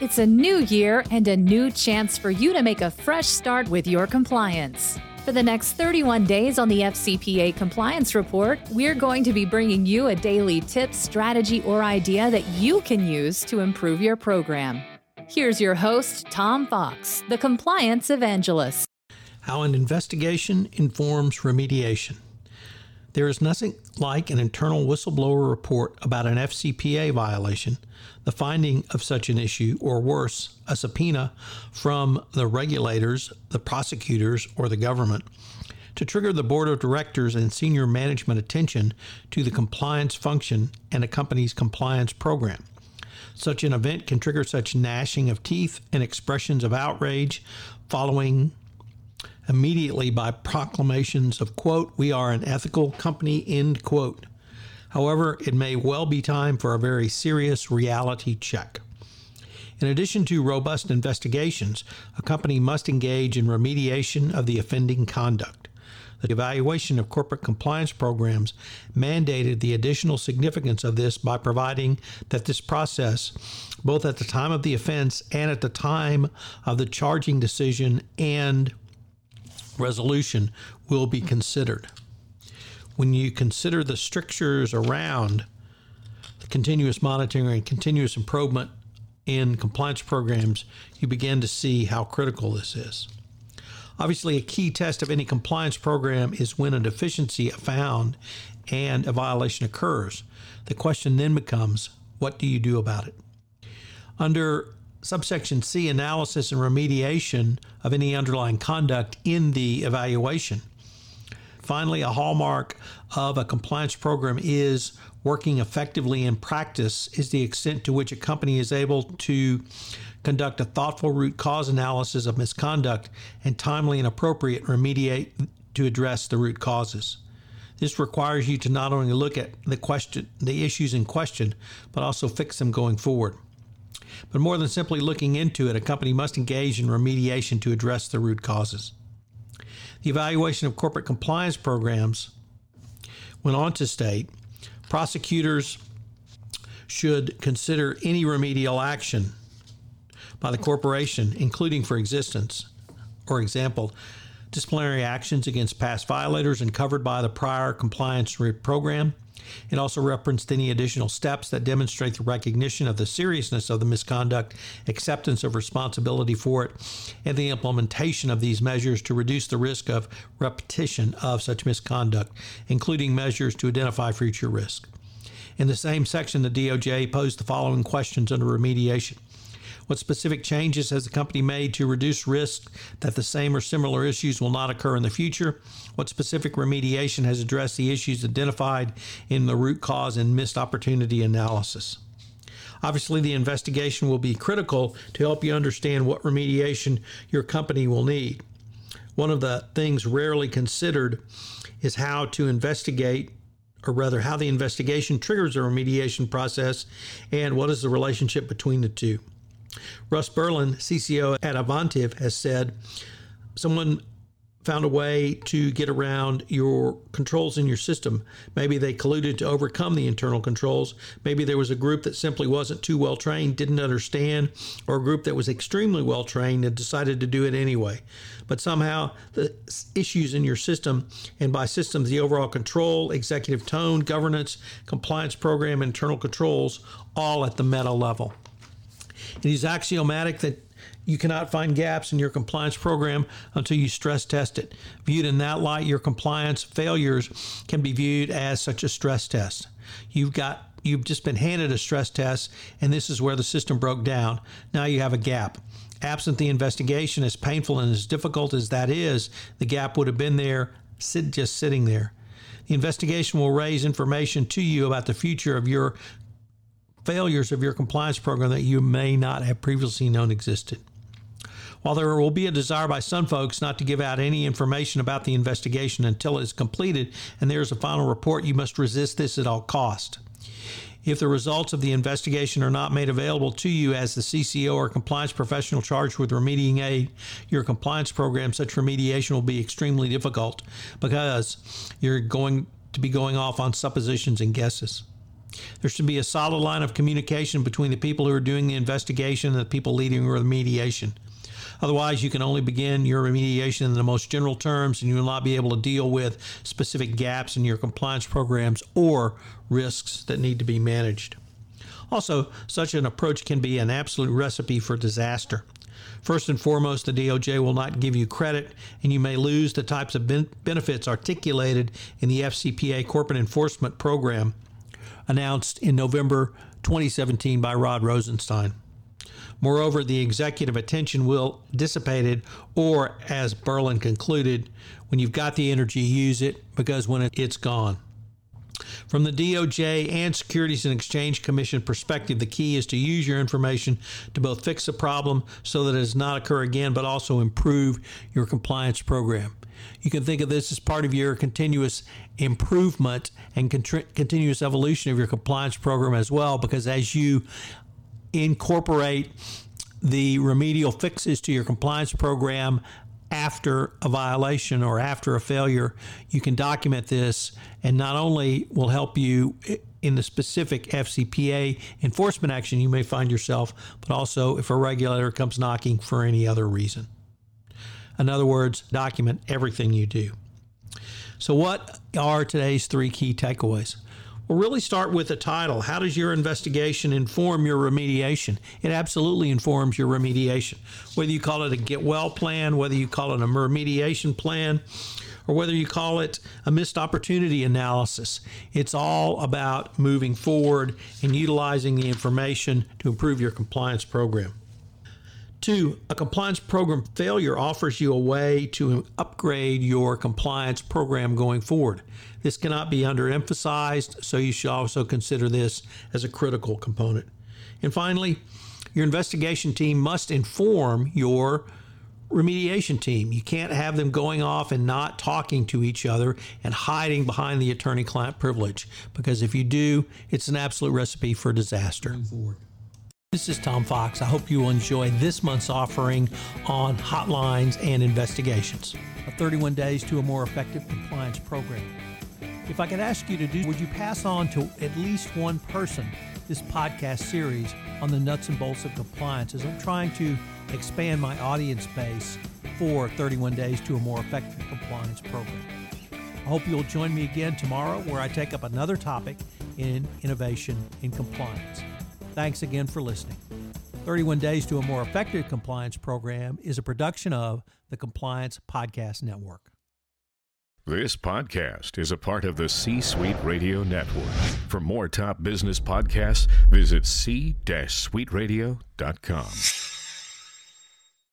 It's a new year and a new chance for you to make a fresh start with your compliance. For the next 31 days on the FCPA Compliance Report, we're going to be bringing you a daily tip, strategy, or idea that you can use to improve your program. Here's your host, Tom Fox, the Compliance Evangelist. How an investigation informs remediation. There is nothing like an internal whistleblower report about an FCPA violation, the finding of such an issue, or worse, a subpoena from the regulators, the prosecutors, or the government to trigger the board of directors and senior management attention to the compliance function and a company's compliance program. Such an event can trigger such gnashing of teeth and expressions of outrage following immediately by proclamations of quote we are an ethical company end quote. However it may well be time for a very serious reality check. In addition to robust investigations a company must engage in remediation of the offending conduct. The evaluation of corporate compliance programs mandated the additional significance of this by providing that this process, both at the time of the offense and at the time of the charging decision and resolution will be considered. When you consider the strictures around continuous monitoring and continuous improvement in compliance programs, you begin to see how critical this is. Obviously, a key test of any compliance program is when a deficiency is found and a violation occurs. The question then becomes what do you do about it? Under subsection C analysis and remediation of any underlying conduct in the evaluation. Finally, a hallmark of a compliance program is working effectively in practice is the extent to which a company is able to conduct a thoughtful root cause analysis of misconduct and timely and appropriate remediate to address the root causes. This requires you to not only look at the question the issues in question, but also fix them going forward. But more than simply looking into it, a company must engage in remediation to address the root causes. The evaluation of corporate compliance programs went on to state prosecutors should consider any remedial action by the corporation, including for existence, or example, disciplinary actions against past violators and covered by the prior compliance program. It also referenced any additional steps that demonstrate the recognition of the seriousness of the misconduct, acceptance of responsibility for it, and the implementation of these measures to reduce the risk of repetition of such misconduct, including measures to identify future risk. In the same section, the DOJ posed the following questions under remediation. What specific changes has the company made to reduce risk that the same or similar issues will not occur in the future? What specific remediation has addressed the issues identified in the root cause and missed opportunity analysis? Obviously, the investigation will be critical to help you understand what remediation your company will need. One of the things rarely considered is how to investigate or rather how the investigation triggers a remediation process and what is the relationship between the two. Russ Berlin, CCO at Avantiv, has said someone found a way to get around your controls in your system. Maybe they colluded to overcome the internal controls. Maybe there was a group that simply wasn't too well trained, didn't understand, or a group that was extremely well trained and decided to do it anyway. But somehow the issues in your system, and by systems, the overall control, executive tone, governance, compliance program, internal controls, all at the meta level. It is axiomatic that you cannot find gaps in your compliance program until you stress test it. Viewed in that light, your compliance failures can be viewed as such a stress test. You've got you've just been handed a stress test and this is where the system broke down. Now you have a gap. Absent the investigation, as painful and as difficult as that is, the gap would have been there, sit, just sitting there. The investigation will raise information to you about the future of your failures of your compliance program that you may not have previously known existed. While there will be a desire by some folks not to give out any information about the investigation until it is completed and there is a final report, you must resist this at all cost. If the results of the investigation are not made available to you as the CCO or compliance professional charged with remediating your compliance program, such remediation will be extremely difficult because you're going to be going off on suppositions and guesses. There should be a solid line of communication between the people who are doing the investigation and the people leading remediation. Otherwise, you can only begin your remediation in the most general terms and you will not be able to deal with specific gaps in your compliance programs or risks that need to be managed. Also, such an approach can be an absolute recipe for disaster. First and foremost, the DOJ will not give you credit, and you may lose the types of ben- benefits articulated in the FCPA corporate enforcement program announced in November 2017 by Rod Rosenstein. Moreover, the executive attention will dissipated, or as Berlin concluded, when you've got the energy, use it because when it's gone. From the DOJ and Securities and Exchange Commission perspective, the key is to use your information to both fix the problem so that it does not occur again, but also improve your compliance program. You can think of this as part of your continuous improvement and continuous evolution of your compliance program as well, because as you incorporate the remedial fixes to your compliance program after a violation or after a failure, you can document this and not only will help you in the specific FCPA enforcement action you may find yourself, but also if a regulator comes knocking for any other reason. In other words, document everything you do. So, what are today's three key takeaways? We'll really start with the title. How does your investigation inform your remediation? It absolutely informs your remediation. Whether you call it a get well plan, whether you call it a remediation plan, or whether you call it a missed opportunity analysis, it's all about moving forward and utilizing the information to improve your compliance program. Two, a compliance program failure offers you a way to upgrade your compliance program going forward. This cannot be underemphasized, so you should also consider this as a critical component. And finally, your investigation team must inform your remediation team. You can't have them going off and not talking to each other and hiding behind the attorney client privilege, because if you do, it's an absolute recipe for disaster. This is Tom Fox. I hope you will enjoy this month's offering on hotlines and investigations. 31 days to a more effective compliance program. If I could ask you to do, would you pass on to at least one person this podcast series on the nuts and bolts of compliance as I'm trying to expand my audience base for 31 days to a more effective compliance program? I hope you'll join me again tomorrow where I take up another topic in innovation in compliance. Thanks again for listening. 31 Days to a More Effective Compliance Program is a production of the Compliance Podcast Network. This podcast is a part of the C Suite Radio Network. For more top business podcasts, visit c-suiteradio.com.